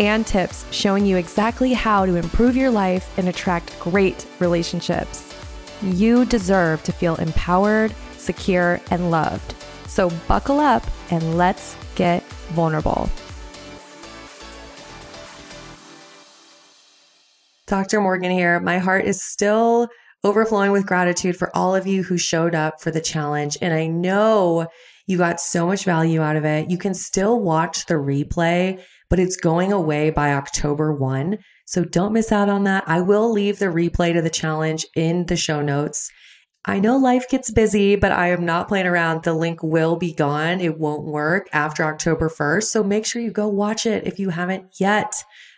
and tips showing you exactly how to improve your life and attract great relationships. You deserve to feel empowered, secure, and loved. So buckle up and let's get vulnerable. Dr. Morgan here. My heart is still overflowing with gratitude for all of you who showed up for the challenge. And I know you got so much value out of it. You can still watch the replay but it's going away by October 1. So don't miss out on that. I will leave the replay to the challenge in the show notes. I know life gets busy, but I am not playing around. The link will be gone. It won't work after October 1st. So make sure you go watch it if you haven't yet.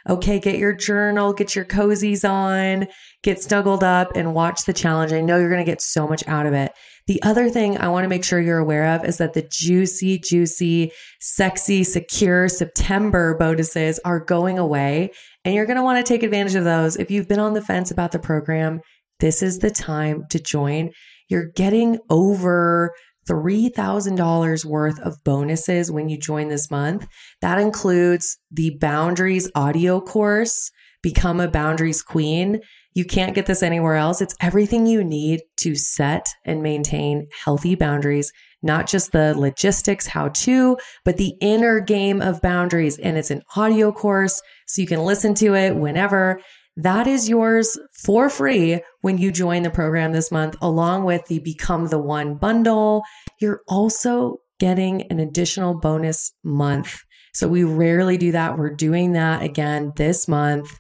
Okay, get your journal, get your cozies on, get snuggled up and watch the challenge. I know you're going to get so much out of it. The other thing I want to make sure you're aware of is that the juicy, juicy, sexy, secure September bonuses are going away and you're going to want to take advantage of those. If you've been on the fence about the program, this is the time to join. You're getting over $3,000 worth of bonuses when you join this month. That includes the boundaries audio course, become a boundaries queen. You can't get this anywhere else. It's everything you need to set and maintain healthy boundaries, not just the logistics, how to, but the inner game of boundaries. And it's an audio course, so you can listen to it whenever. That is yours for free when you join the program this month, along with the Become the One bundle. You're also getting an additional bonus month. So we rarely do that. We're doing that again this month.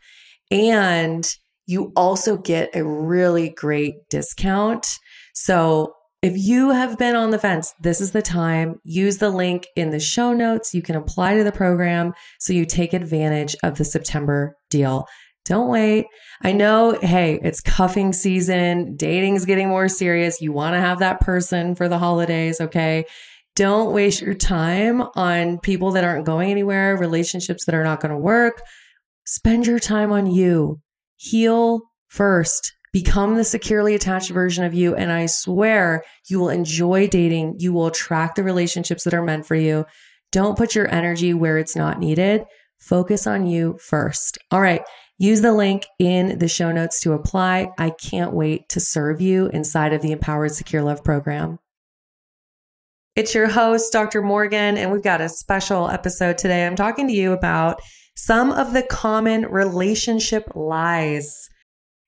And you also get a really great discount. So if you have been on the fence, this is the time. Use the link in the show notes. You can apply to the program so you take advantage of the September deal. Don't wait. I know, hey, it's cuffing season. Dating is getting more serious. You want to have that person for the holidays, okay? Don't waste your time on people that aren't going anywhere, relationships that are not going to work. Spend your time on you heal first. Become the securely attached version of you. And I swear you will enjoy dating. You will attract the relationships that are meant for you. Don't put your energy where it's not needed. Focus on you first. All right. Use the link in the show notes to apply. I can't wait to serve you inside of the Empowered Secure Love program. It's your host, Dr. Morgan, and we've got a special episode today. I'm talking to you about some of the common relationship lies.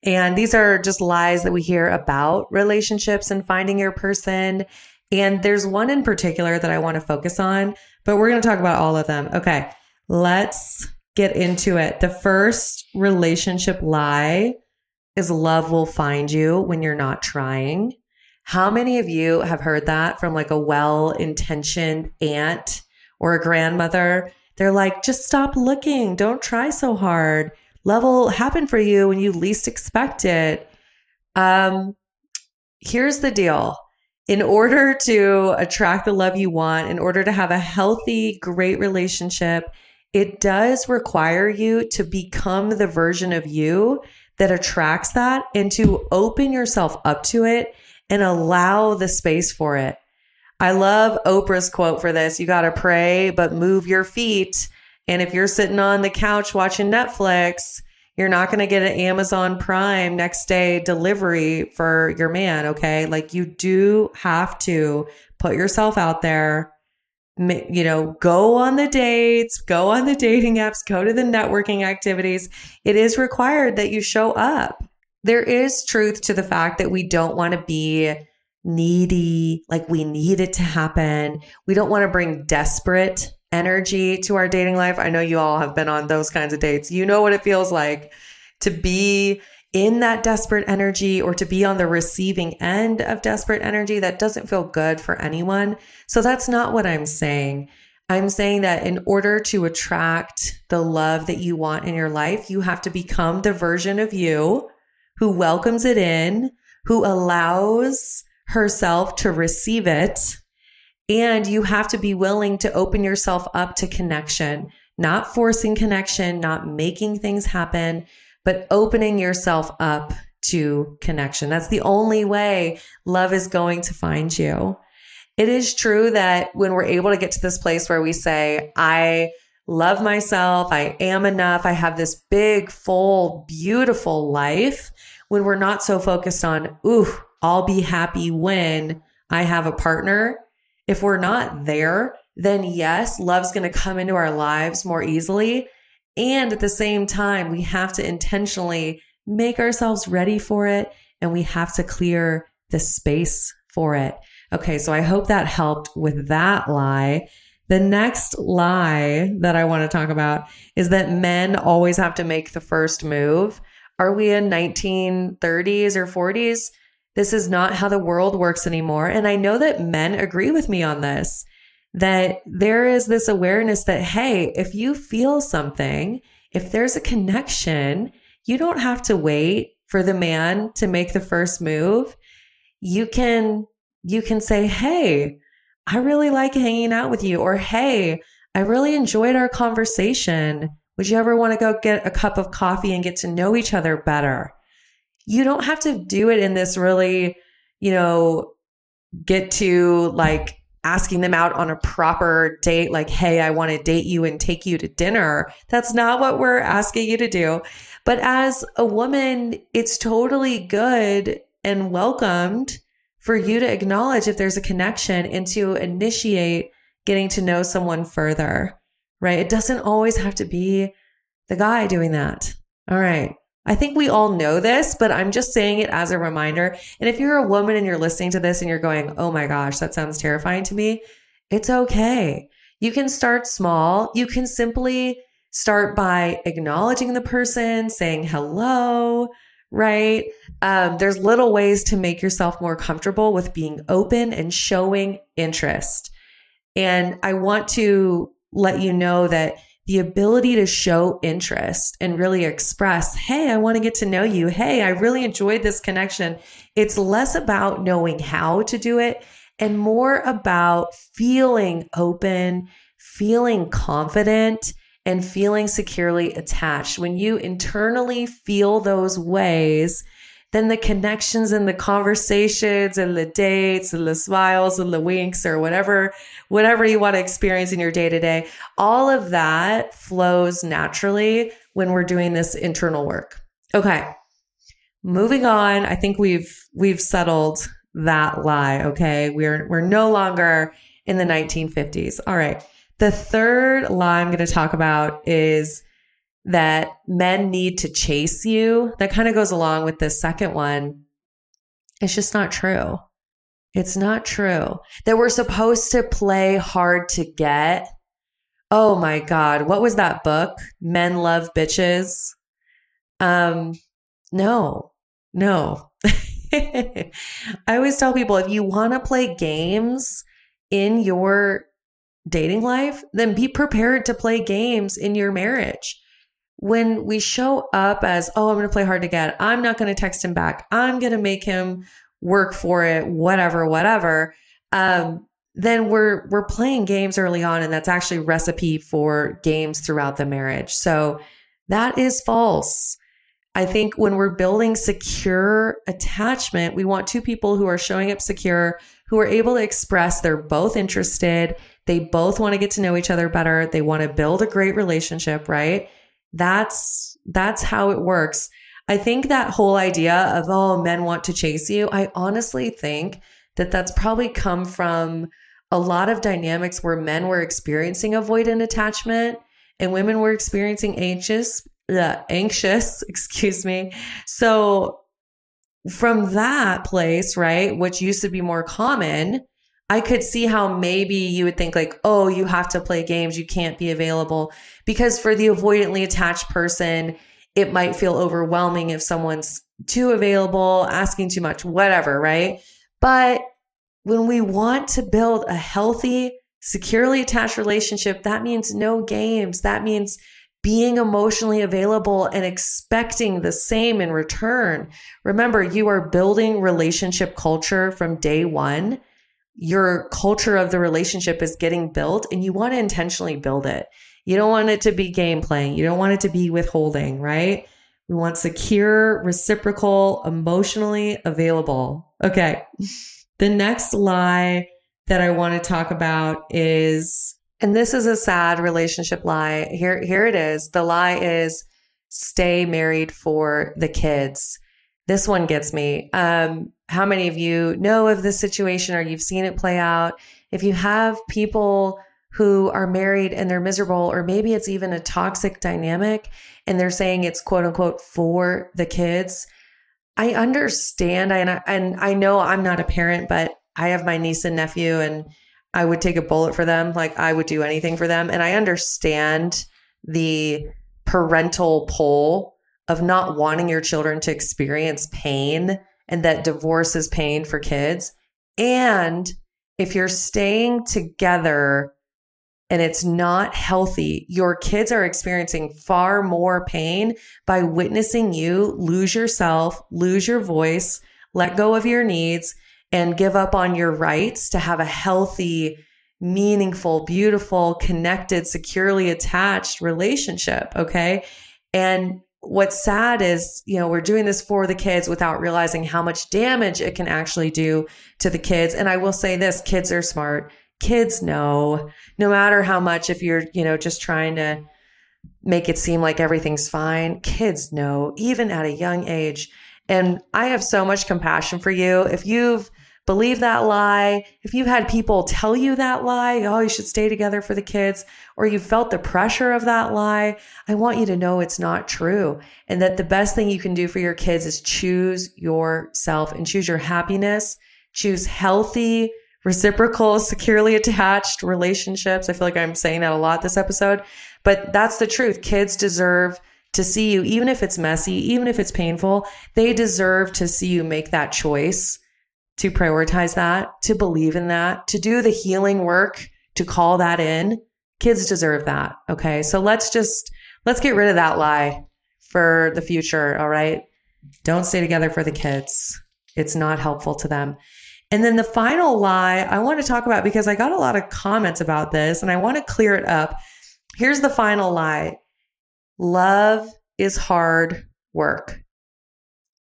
And these are just lies that we hear about relationships and finding your person. And there's one in particular that I want to focus on, but we're going to talk about all of them. Okay, let's get into it. The first relationship lie is love will find you when you're not trying. How many of you have heard that from like a well intentioned aunt or a grandmother? They're like, just stop looking. Don't try so hard. Love will happen for you when you least expect it. Um, here's the deal. In order to attract the love you want, in order to have a healthy, great relationship, it does require you to become the version of you that attracts that and to open yourself up to it and allow the space for it. I love Oprah's quote for this. You got to pray, but move your feet. And if you're sitting on the couch watching Netflix, you're not going to get an Amazon Prime next day delivery for your man. Okay. Like you do have to put yourself out there, you know, go on the dates, go on the dating apps, go to the networking activities. It is required that you show up. There is truth to the fact that we don't want to be needy, like we need it to happen. We don't want to bring desperate energy to our dating life. I know you all have been on those kinds of dates. You know what it feels like to be in that desperate energy or to be on the receiving end of desperate energy. That doesn't feel good for anyone. So that's not what I'm saying. I'm saying that in order to attract the love that you want in your life, you have to become the version of you who welcomes it in, who allows herself to receive it. And you have to be willing to open yourself up to connection, not forcing connection, not making things happen, but opening yourself up to connection. That's the only way love is going to find you. It is true that when we're able to get to this place where we say, I love myself, I am enough, I have this big, full, beautiful life, when we're not so focused on, ooh, I'll be happy when I have a partner. If we're not there, then yes, love's going to come into our lives more easily. And at the same time, we have to intentionally make ourselves ready for it and we have to clear the space for it. Okay, so I hope that helped with that lie. The next lie that I want to talk about is that men always have to make the first move. Are we in 1930s or 40s? This is not how the world works anymore. And I know that men agree with me on this that there is this awareness that, hey, if you feel something, if there's a connection, you don't have to wait for the man to make the first move. You can you can say, Hey, I really like hanging out with you. Or, Hey, I really enjoyed our conversation. Would you ever want to go get a cup of coffee and get to know each other better? You don't have to do it in this really, you know, get to like asking them out on a proper date, like, Hey, I want to date you and take you to dinner. That's not what we're asking you to do. But as a woman, it's totally good and welcomed for you to acknowledge if there's a connection and to initiate getting to know someone further, right? It doesn't always have to be the guy doing that. All right. I think we all know this, but I'm just saying it as a reminder. And if you're a woman and you're listening to this and you're going, oh my gosh, that sounds terrifying to me, it's okay. You can start small. You can simply start by acknowledging the person, saying hello, right? Um, there's little ways to make yourself more comfortable with being open and showing interest. And I want to let you know that the ability to show interest and really express, Hey, I want to get to know you. Hey, I really enjoyed this connection. It's less about knowing how to do it and more about feeling open, feeling confident, and feeling securely attached. When you internally feel those ways, then the connections and the conversations and the dates and the smiles and the winks or whatever, whatever you want to experience in your day to day, all of that flows naturally when we're doing this internal work. Okay. Moving on. I think we've, we've settled that lie. Okay. We're, we're no longer in the 1950s. All right. The third lie I'm going to talk about is that men need to chase you. That kind of goes along with the second one. It's just not true. It's not true that we're supposed to play hard to get. Oh my God. What was that book? Men Love Bitches. Um, no, no. I always tell people if you want to play games in your dating life, then be prepared to play games in your marriage. When we show up as, oh, I'm going to play hard to get, I'm not going to text him back, I'm going to make him work for it, whatever, whatever. Um, then we're we're playing games early on, and that's actually recipe for games throughout the marriage. So that is false. I think when we're building secure attachment, we want two people who are showing up secure, who are able to express they're both interested they both want to get to know each other better. They want to build a great relationship, right? That's that's how it works. I think that whole idea of oh men want to chase you, I honestly think that that's probably come from a lot of dynamics where men were experiencing avoidant attachment and women were experiencing anxious uh, anxious, excuse me. So from that place, right, which used to be more common, I could see how maybe you would think like, oh, you have to play games, you can't be available. Because for the avoidantly attached person, it might feel overwhelming if someone's too available, asking too much, whatever, right? But when we want to build a healthy Securely attached relationship, that means no games. That means being emotionally available and expecting the same in return. Remember, you are building relationship culture from day one. Your culture of the relationship is getting built and you want to intentionally build it. You don't want it to be game playing. You don't want it to be withholding, right? We want secure, reciprocal, emotionally available. Okay. The next lie that I want to talk about is and this is a sad relationship lie. Here, here it is. The lie is stay married for the kids. This one gets me. Um, how many of you know of this situation or you've seen it play out? If you have people who are married and they're miserable, or maybe it's even a toxic dynamic and they're saying it's quote unquote for the kids. I understand. I, and I know I'm not a parent, but I have my niece and nephew and I would take a bullet for them. Like I would do anything for them. And I understand the parental pull of not wanting your children to experience pain and that divorce is pain for kids. And if you're staying together and it's not healthy, your kids are experiencing far more pain by witnessing you lose yourself, lose your voice, let go of your needs, and give up on your rights to have a healthy, meaningful, beautiful, connected, securely attached relationship. Okay. And what's sad is, you know, we're doing this for the kids without realizing how much damage it can actually do to the kids. And I will say this kids are smart. Kids know no matter how much, if you're, you know, just trying to make it seem like everything's fine, kids know even at a young age. And I have so much compassion for you. If you've believe that lie, if you've had people tell you that lie, oh, you should stay together for the kids, or you felt the pressure of that lie, I want you to know it's not true. And that the best thing you can do for your kids is choose yourself and choose your happiness, choose healthy, reciprocal, securely attached relationships. I feel like I'm saying that a lot this episode, but that's the truth. Kids deserve to see you, even if it's messy, even if it's painful, they deserve to see you make that choice to prioritize that, to believe in that, to do the healing work, to call that in. Kids deserve that. Okay. So let's just, let's get rid of that lie for the future. All right. Don't stay together for the kids. It's not helpful to them. And then the final lie I want to talk about because I got a lot of comments about this and I want to clear it up. Here's the final lie love is hard work.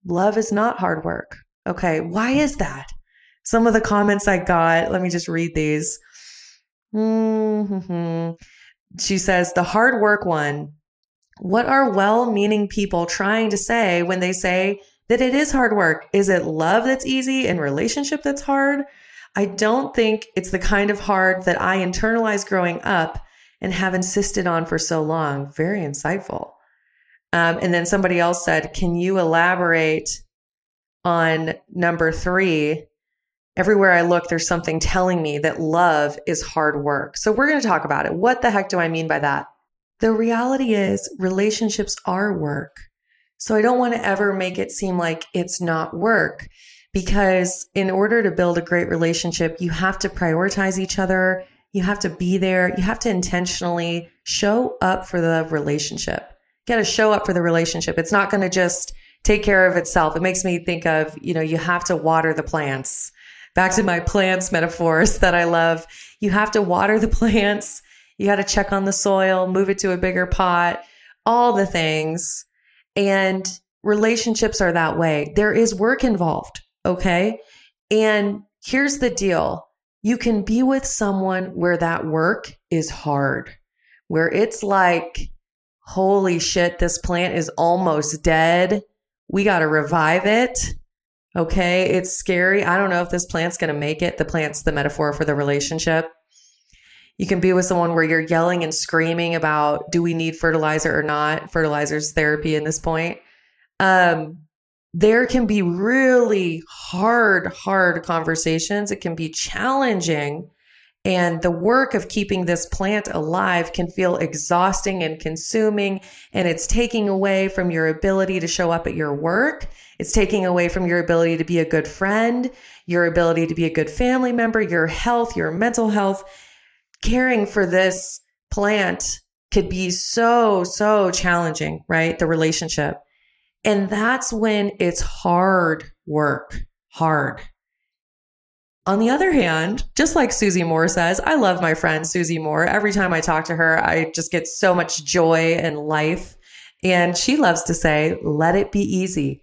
Love is not hard work. Okay, why is that? Some of the comments I got, let me just read these. Mm-hmm. She says, the hard work one. What are well meaning people trying to say when they say that it is hard work? Is it love that's easy and relationship that's hard? I don't think it's the kind of hard that I internalized growing up and have insisted on for so long. Very insightful. Um, and then somebody else said, Can you elaborate on number three, everywhere I look, there's something telling me that love is hard work. So we're going to talk about it. What the heck do I mean by that? The reality is relationships are work. So I don't want to ever make it seem like it's not work because in order to build a great relationship, you have to prioritize each other. You have to be there. You have to intentionally show up for the relationship. You got to show up for the relationship. It's not going to just take care of itself. It makes me think of, you know, you have to water the plants. Back to my plants metaphors that I love. You have to water the plants. You got to check on the soil, move it to a bigger pot, all the things. And relationships are that way. There is work involved. Okay. And here's the deal. You can be with someone where that work is hard, where it's like, holy shit, this plant is almost dead we got to revive it. Okay. It's scary. I don't know if this plant's going to make it. The plant's the metaphor for the relationship. You can be with someone where you're yelling and screaming about do we need fertilizer or not? Fertilizer's therapy in this point. Um, there can be really hard, hard conversations. It can be challenging and the work of keeping this plant alive can feel exhausting and consuming. And it's taking away from your ability to show up at your work. It's taking away from your ability to be a good friend, your ability to be a good family member, your health, your mental health. caring for this plant could be so, so challenging, right? The relationship. And that's when it's hard work, hard. On the other hand, just like Susie Moore says, I love my friend Susie Moore. Every time I talk to her, I just get so much joy and life. And she loves to say, let it be easy.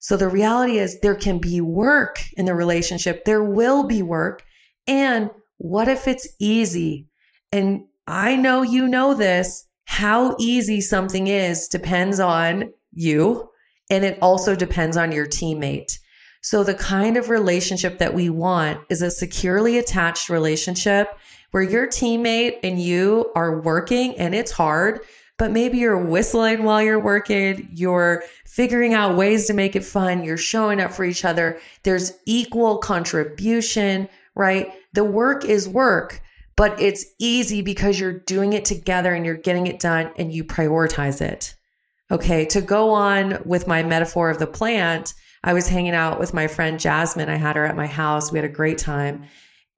So the reality is there can be work in the relationship. There will be work. And what if it's easy? And I know you know this. How easy something is depends on you. And it also depends on your teammate. So the kind of relationship that we want is a securely attached relationship where your teammate and you are working and it's hard, but maybe you're whistling while you're working. You're figuring out ways to make it fun. You're showing up for each other. There's equal contribution, right? The work is work, but it's easy because you're doing it together and you're getting it done and you prioritize it. Okay. To go on with my metaphor of the plant, I was hanging out with my friend Jasmine. I had her at my house. We had a great time.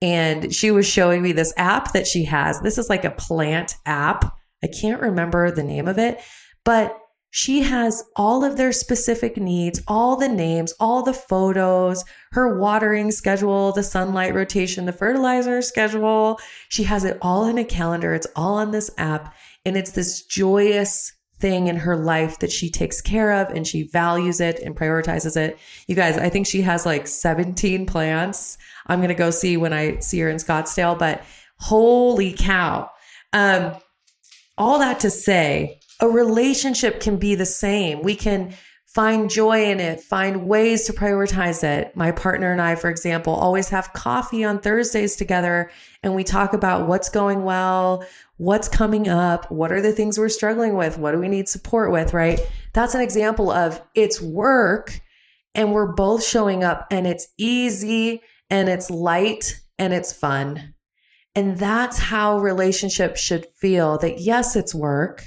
And she was showing me this app that she has. This is like a plant app. I can't remember the name of it, but she has all of their specific needs, all the names, all the photos, her watering schedule, the sunlight rotation, the fertilizer schedule. She has it all in a calendar. It's all on this app. And it's this joyous thing in her life that she takes care of and she values it and prioritizes it. You guys, I think she has like 17 plants. I'm going to go see when I see her in Scottsdale, but holy cow. Um, all that to say, a relationship can be the same. We can find joy in it, find ways to prioritize it. My partner and I, for example, always have coffee on Thursdays together and we talk about what's going well, what's coming up, what are the things we're struggling with, what do we need support with, right? That's an example of it's work and we're both showing up and it's easy and it's light and it's fun. And that's how relationships should feel that yes, it's work,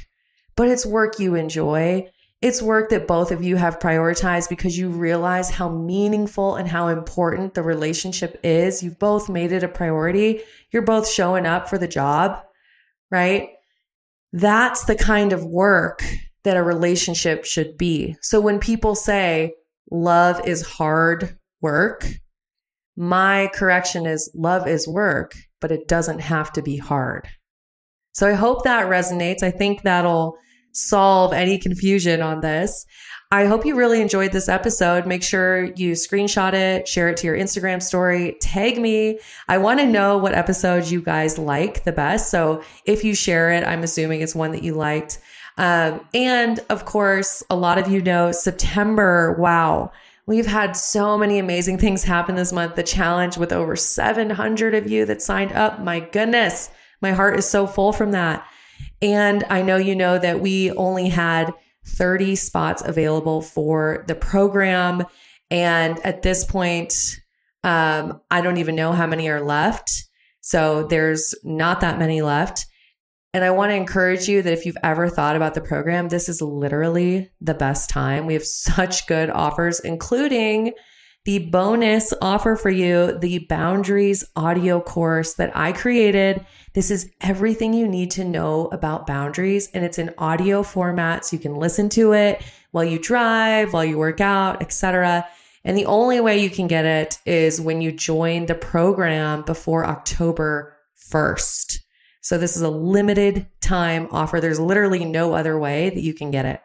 but it's work you enjoy. It's work that both of you have prioritized because you realize how meaningful and how important the relationship is. You've both made it a priority. You're both showing up for the job, right? That's the kind of work that a relationship should be. So when people say love is hard work, my correction is love is work, but it doesn't have to be hard. So I hope that resonates. I think that'll solve any confusion on this. I hope you really enjoyed this episode. Make sure you screenshot it, share it to your Instagram story, tag me. I want to know what episodes you guys like the best. So if you share it, I'm assuming it's one that you liked. Um, and of course, a lot of you know September. Wow. We've had so many amazing things happen this month. The challenge with over 700 of you that signed up. My goodness, my heart is so full from that. And I know you know that we only had 30 spots available for the program. And at this point, um, I don't even know how many are left. So there's not that many left. And I want to encourage you that if you've ever thought about the program, this is literally the best time. We have such good offers, including the bonus offer for you, the boundaries audio course that I created this is everything you need to know about boundaries and it's in audio format so you can listen to it while you drive, while you work out, etc. And the only way you can get it is when you join the program before October 1st. So this is a limited time offer. There's literally no other way that you can get it.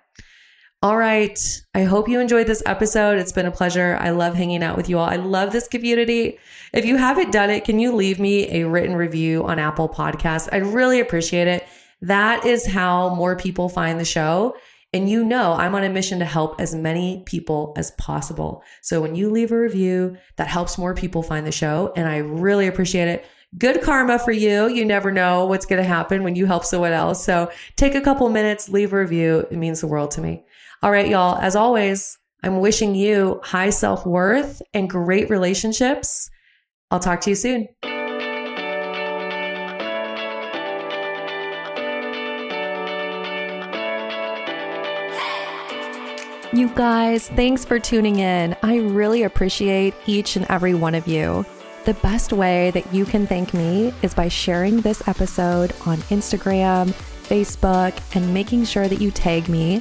All right. I hope you enjoyed this episode. It's been a pleasure. I love hanging out with you all. I love this community. If you haven't done it, can you leave me a written review on Apple Podcasts? I'd really appreciate it. That is how more people find the show. And you know, I'm on a mission to help as many people as possible. So when you leave a review, that helps more people find the show. And I really appreciate it. Good karma for you. You never know what's going to happen when you help someone else. So take a couple minutes, leave a review. It means the world to me. All right, y'all. As always, I'm wishing you high self worth and great relationships. I'll talk to you soon. You guys, thanks for tuning in. I really appreciate each and every one of you. The best way that you can thank me is by sharing this episode on Instagram, Facebook, and making sure that you tag me